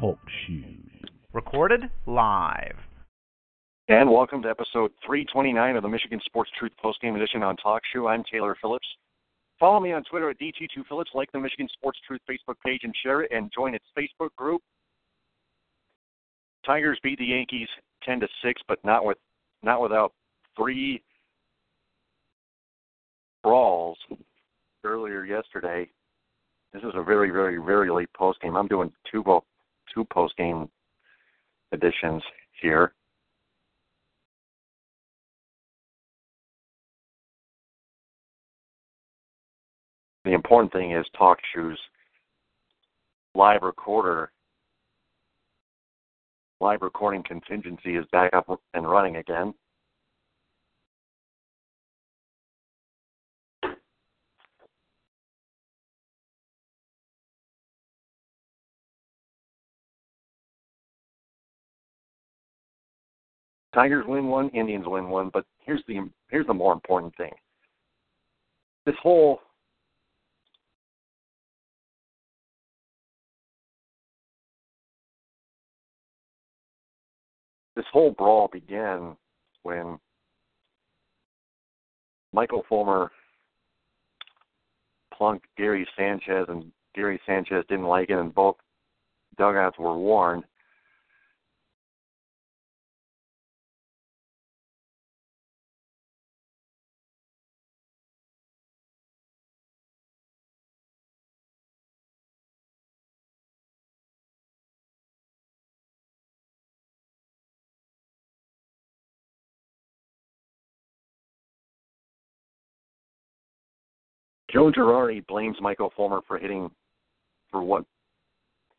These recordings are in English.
Talk shoes. Recorded live. And welcome to episode 329 of the Michigan Sports Truth Postgame Edition on Talk Shoe. I'm Taylor Phillips. Follow me on Twitter at DT2Phillips, like the Michigan Sports Truth Facebook page and share it, and join its Facebook group. Tigers beat the Yankees 10 to 6, but not with not without three brawls earlier yesterday. This is a very, very, very late post game. I'm doing two two post game editions here. the important thing is talk shoes live recorder live recording contingency is back up and running again Tigers win one, Indians win one, but here's the here's the more important thing. This whole this whole brawl began when Michael Fulmer plunked Gary Sanchez, and Gary Sanchez didn't like it, and both dugouts were warned. Joe Girardi blames Michael Fulmer for hitting for what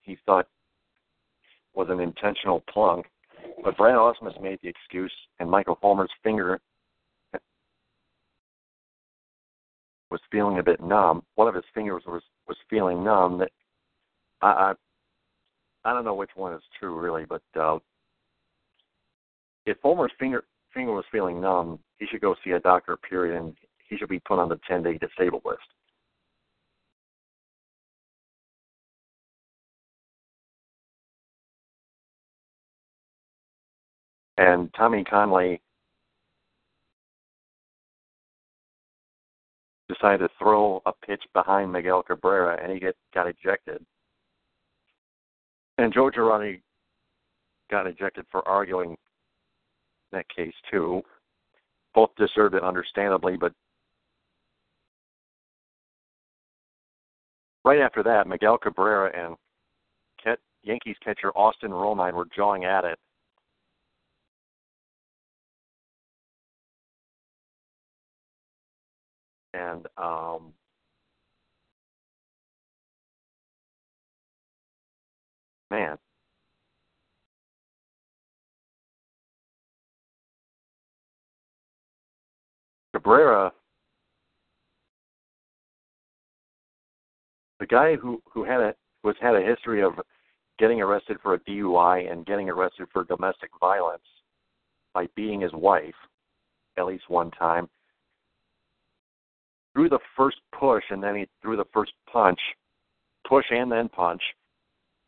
he thought was an intentional plunk, but Brad Ausmus made the excuse, and Michael Fulmer's finger was feeling a bit numb. One of his fingers was was feeling numb. That I I, I don't know which one is true really, but uh, if Fulmer's finger finger was feeling numb, he should go see a doctor. Period, and he should be put on the 10 day disabled list. And Tommy Kahnle decided to throw a pitch behind Miguel Cabrera, and he get, got ejected. And Joe Girardi got ejected for arguing that case too. Both deserved it, understandably, but Right after that, Miguel Cabrera and Yankees catcher Austin Romine were jawing at it. And um, man, Cabrera the guy who who had a was had a history of getting arrested for a DUI and getting arrested for domestic violence by beating his wife at least one time threw the first push and then he threw the first punch push and then punch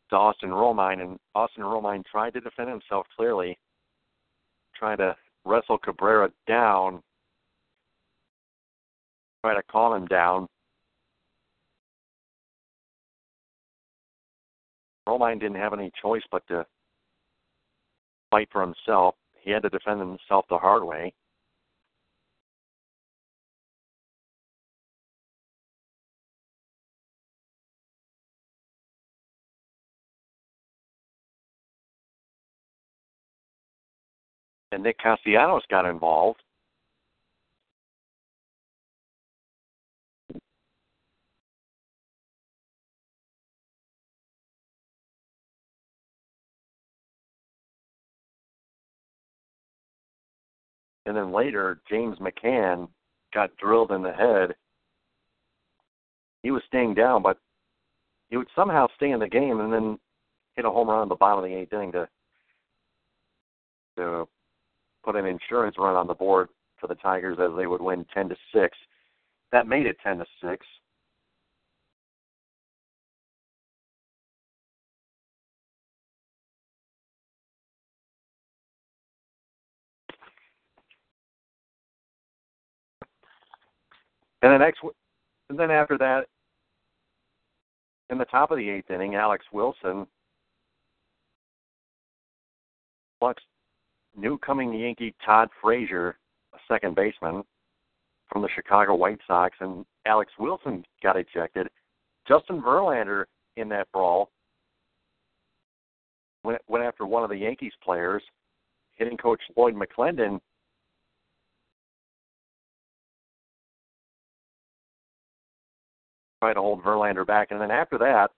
to Austin Romine. And Austin Romine tried to defend himself clearly trying to wrestle Cabrera down try to calm him down Romine didn't have any choice but to fight for himself. He had to defend himself the hard way. And Nick Castellanos got involved. And then later James McCann got drilled in the head. He was staying down, but he would somehow stay in the game and then hit a home run at the bottom of the eighth inning to to put an insurance run on the board for the Tigers as they would win ten to six. That made it ten to six. And the next, and then after that, in the top of the eighth inning, Alex Wilson plucks new coming Yankee Todd Frazier, a second baseman from the Chicago White Sox, and Alex Wilson got ejected. Justin Verlander in that brawl went, went after one of the Yankees players, hitting coach Lloyd McClendon. Tried to hold Verlander back, and then after that,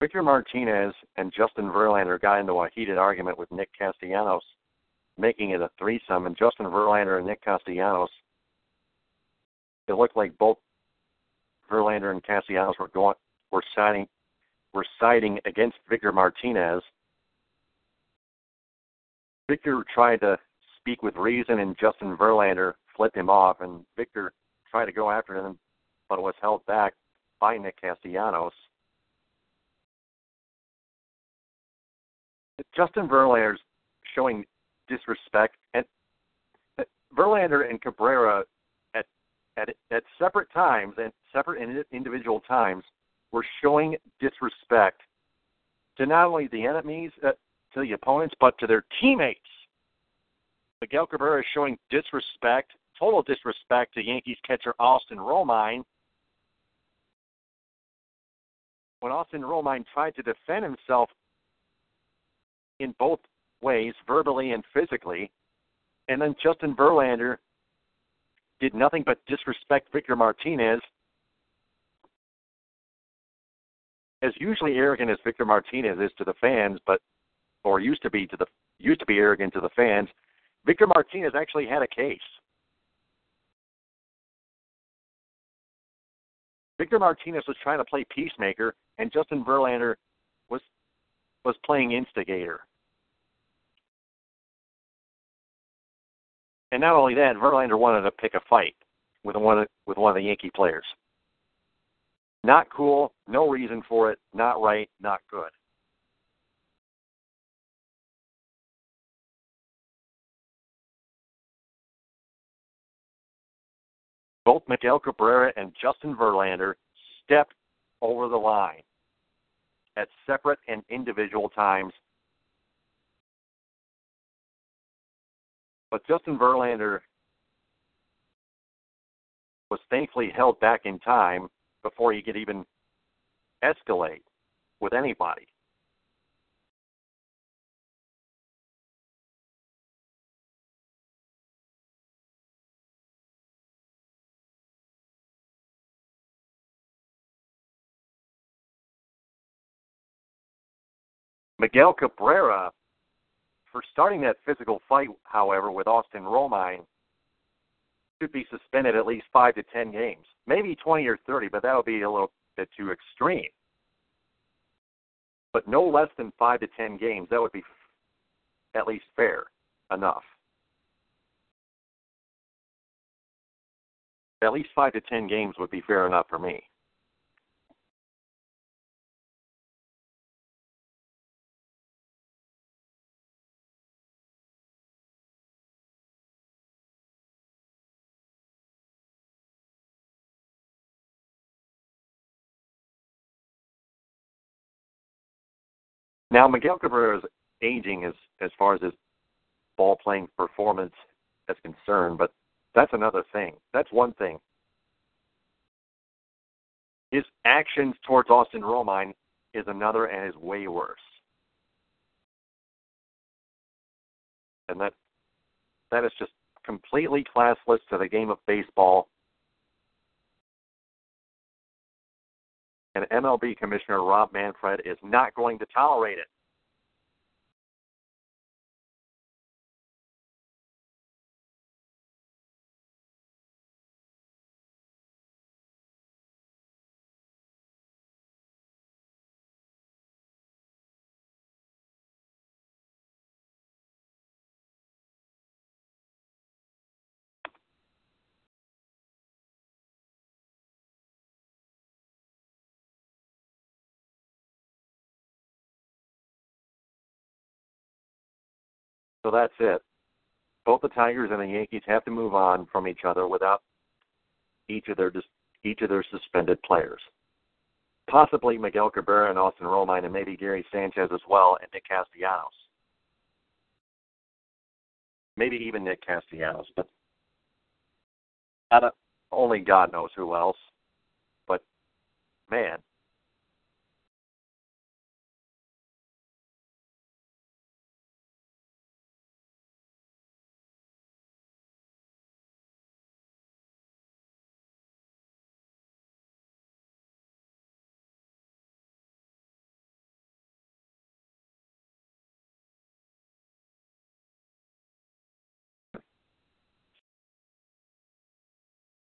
Victor Martinez and Justin Verlander got into a heated argument with Nick Castellanos, making it a threesome. And Justin Verlander and Nick Castellanos, it looked like both Verlander and Castellanos were going were siding were siding against Victor Martinez. Victor tried to speak with reason, and Justin Verlander flipped him off, and Victor tried to go after him, but was held back by Nick Castellanos. Justin Verlander's showing disrespect, and Verlander and Cabrera at at at separate times and separate individual times were showing disrespect to not only the enemies, uh, to the opponents, but to their teammates. Miguel Cabrera is showing disrespect, total disrespect to Yankees catcher Austin Romine. When Austin Romine tried to defend himself in both ways, verbally and physically. And then Justin Verlander did nothing but disrespect Victor Martinez. As usually arrogant as Victor Martinez is to the fans, but or used to be to the used to be arrogant to the fans, Victor Martinez actually had a case. Victor Martinez was trying to play peacemaker, and Justin Verlander was was playing instigator. And not only that, Verlander wanted to pick a fight with one with one of the Yankee players. Not cool, no reason for it, not right, not good. Both Miguel Cabrera and Justin Verlander stepped over the line at separate and individual times. But Justin Verlander was thankfully held back in time before he could even escalate with anybody. Miguel Cabrera, for starting that physical fight, however, with Austin Romine, should be suspended at least five to ten games, maybe twenty or thirty, but that would be a little bit too extreme. But no less than five to ten games, that would be at least fair enough. At least five to ten games would be fair enough for me. Now Miguel Cabrera is aging as as far as his ball playing performance is concerned, but that's another thing. That's one thing. His actions towards Austin Romine is another and is way worse. And that that is just completely classless to the game of baseball And MLB Commissioner Rob Manfred is not going to tolerate it. So that's it. Both the Tigers and the Yankees have to move on from each other without each of their each of their suspended players. Possibly Miguel Cabrera and Austin Romine and maybe Gary Sanchez as well and Nick Castellanos. Maybe even Nick Castellanos, but I don't, only God knows who else. But man,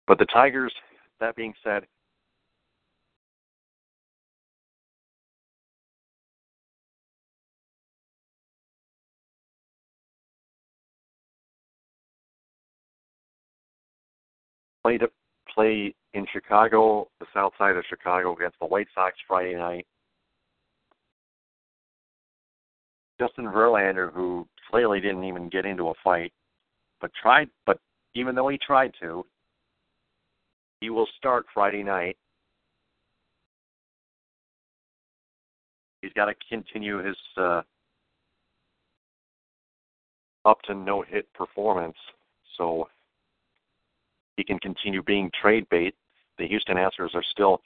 But the Tigers, that being said, play to play in Chicago, the south side of Chicago against the White Sox Friday night. Justin Verlander, who clearly didn't even get into a fight, but tried, but even though he tried to, he will start Friday night. He's got to continue his uh, up to no hit performance so he can continue being trade bait. The Houston Astros are still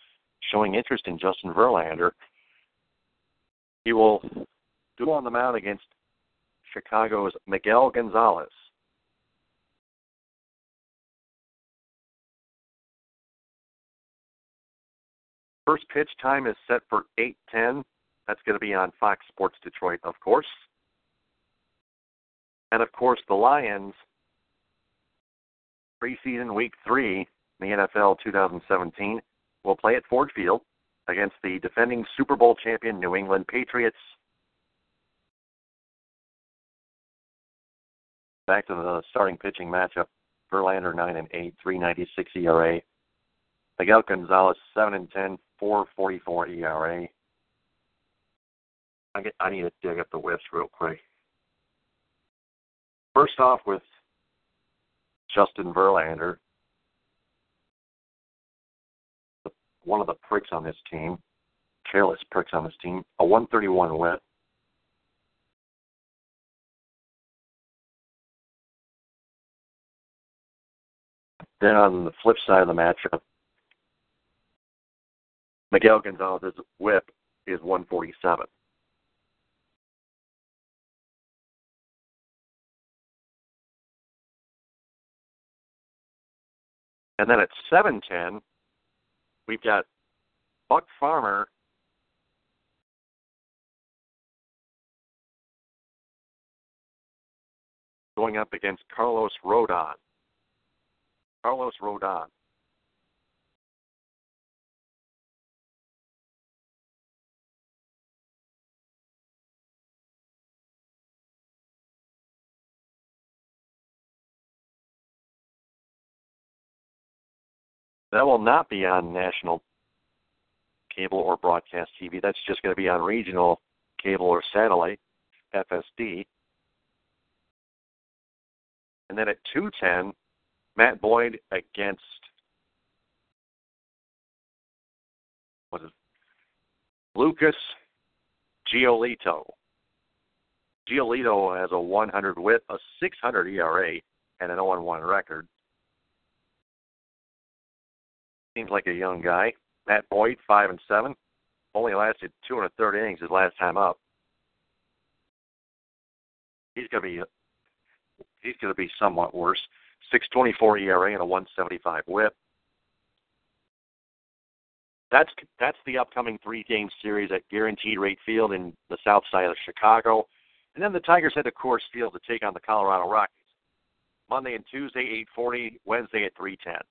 showing interest in Justin Verlander. He will do on the mound against Chicago's Miguel Gonzalez. First pitch time is set for 8:10. That's going to be on Fox Sports Detroit, of course. And of course, the Lions preseason week 3 in the NFL 2017 will play at Ford Field against the defending Super Bowl champion New England Patriots. Back to the starting pitching matchup. Verlander 9 and 8, 396 ERA. Miguel Gonzalez 7 and 10, 444 ERA. I get I need to dig up the whiffs real quick. First off with Justin Verlander, one of the pricks on this team, careless pricks on this team, a 131 whip. Then on the flip side of the matchup, Miguel Gonzalez's whip is 147. And then at 710, we've got Buck Farmer going up against Carlos Rodon. Carlos Rodon. That will not be on national cable or broadcast TV. That's just going to be on regional cable or satellite, FSD. And then at 210, Matt Boyd against what is it? Lucas Giolito. Giolito has a 100 whip, a 600 ERA, and an 0-1 record. Seems like a young guy. Matt Boyd, five and seven, only lasted two and a third innings his last time up. He's gonna be he's gonna be somewhat worse. Six twenty four ERA and a one seventy five whip. that's that's the upcoming three game series at Guaranteed Rate Field in the south side of Chicago. And then the Tigers head to Coors Field to take on the Colorado Rockies. Monday and Tuesday, 8:40. Wednesday at 3:10.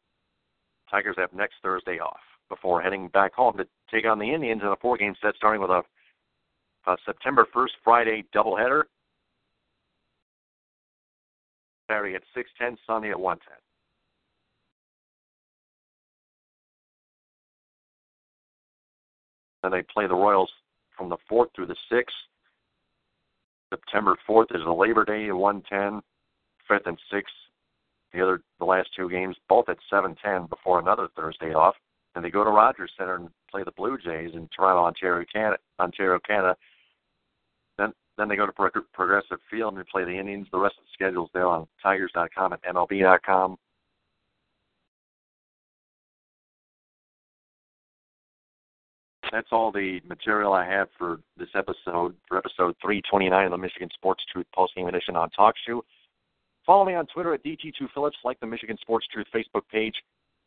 Tigers have next Thursday off before heading back home to take on the Indians in a four-game set, starting with a, a September 1st Friday doubleheader. Saturday at 6:10, Sunday at 1:10. Then they play the Royals from the 4th through the 6th. September 4th is the Labor Day at 110. 5th and 6th, the other the last two games, both at 7:10 before another Thursday off. And they go to Rogers Center and play the Blue Jays in Toronto, Ontario, Canada. Ontario, Canada. Then then they go to Progressive Field and they play the Indians. The rest of the schedules there on Tigers.com and MLB.com. that's all the material I have for this episode, for episode 329 of the Michigan Sports Truth Postgame Edition on TalkShoe. Follow me on Twitter at DT2Phillips, like the Michigan Sports Truth Facebook page,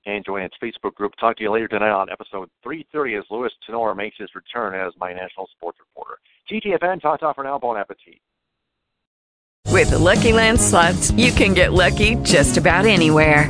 and join its Facebook group. Talk to you later tonight on episode 330 as Louis Tenor makes his return as my national sports reporter. TTFN, ta ta for now, bon appetit. With the Lucky Land slots, you can get lucky just about anywhere.